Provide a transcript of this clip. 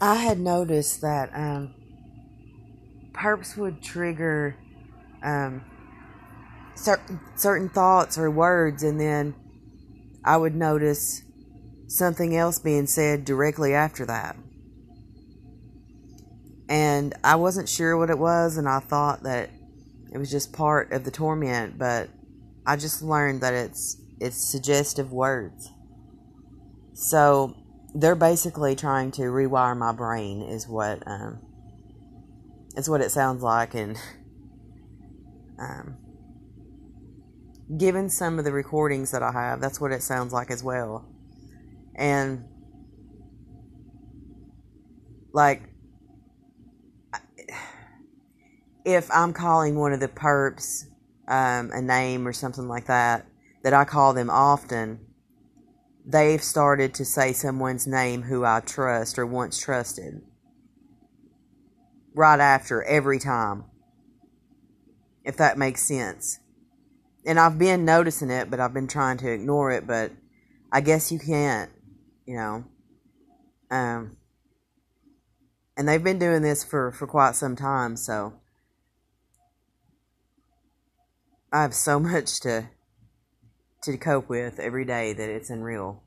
I had noticed that um, perps would trigger um, certain certain thoughts or words, and then I would notice something else being said directly after that. And I wasn't sure what it was, and I thought that it was just part of the torment, but I just learned that it's it's suggestive words. So they're basically trying to rewire my brain is what um is what it sounds like and um given some of the recordings that I have, that's what it sounds like as well. And like if I'm calling one of the perps um, a name or something like that, that I call them often, they've started to say someone's name who I trust or once trusted. Right after, every time. If that makes sense. And I've been noticing it, but I've been trying to ignore it, but I guess you can't, you know. Um, and they've been doing this for, for quite some time, so I have so much to to cope with every day that it's unreal.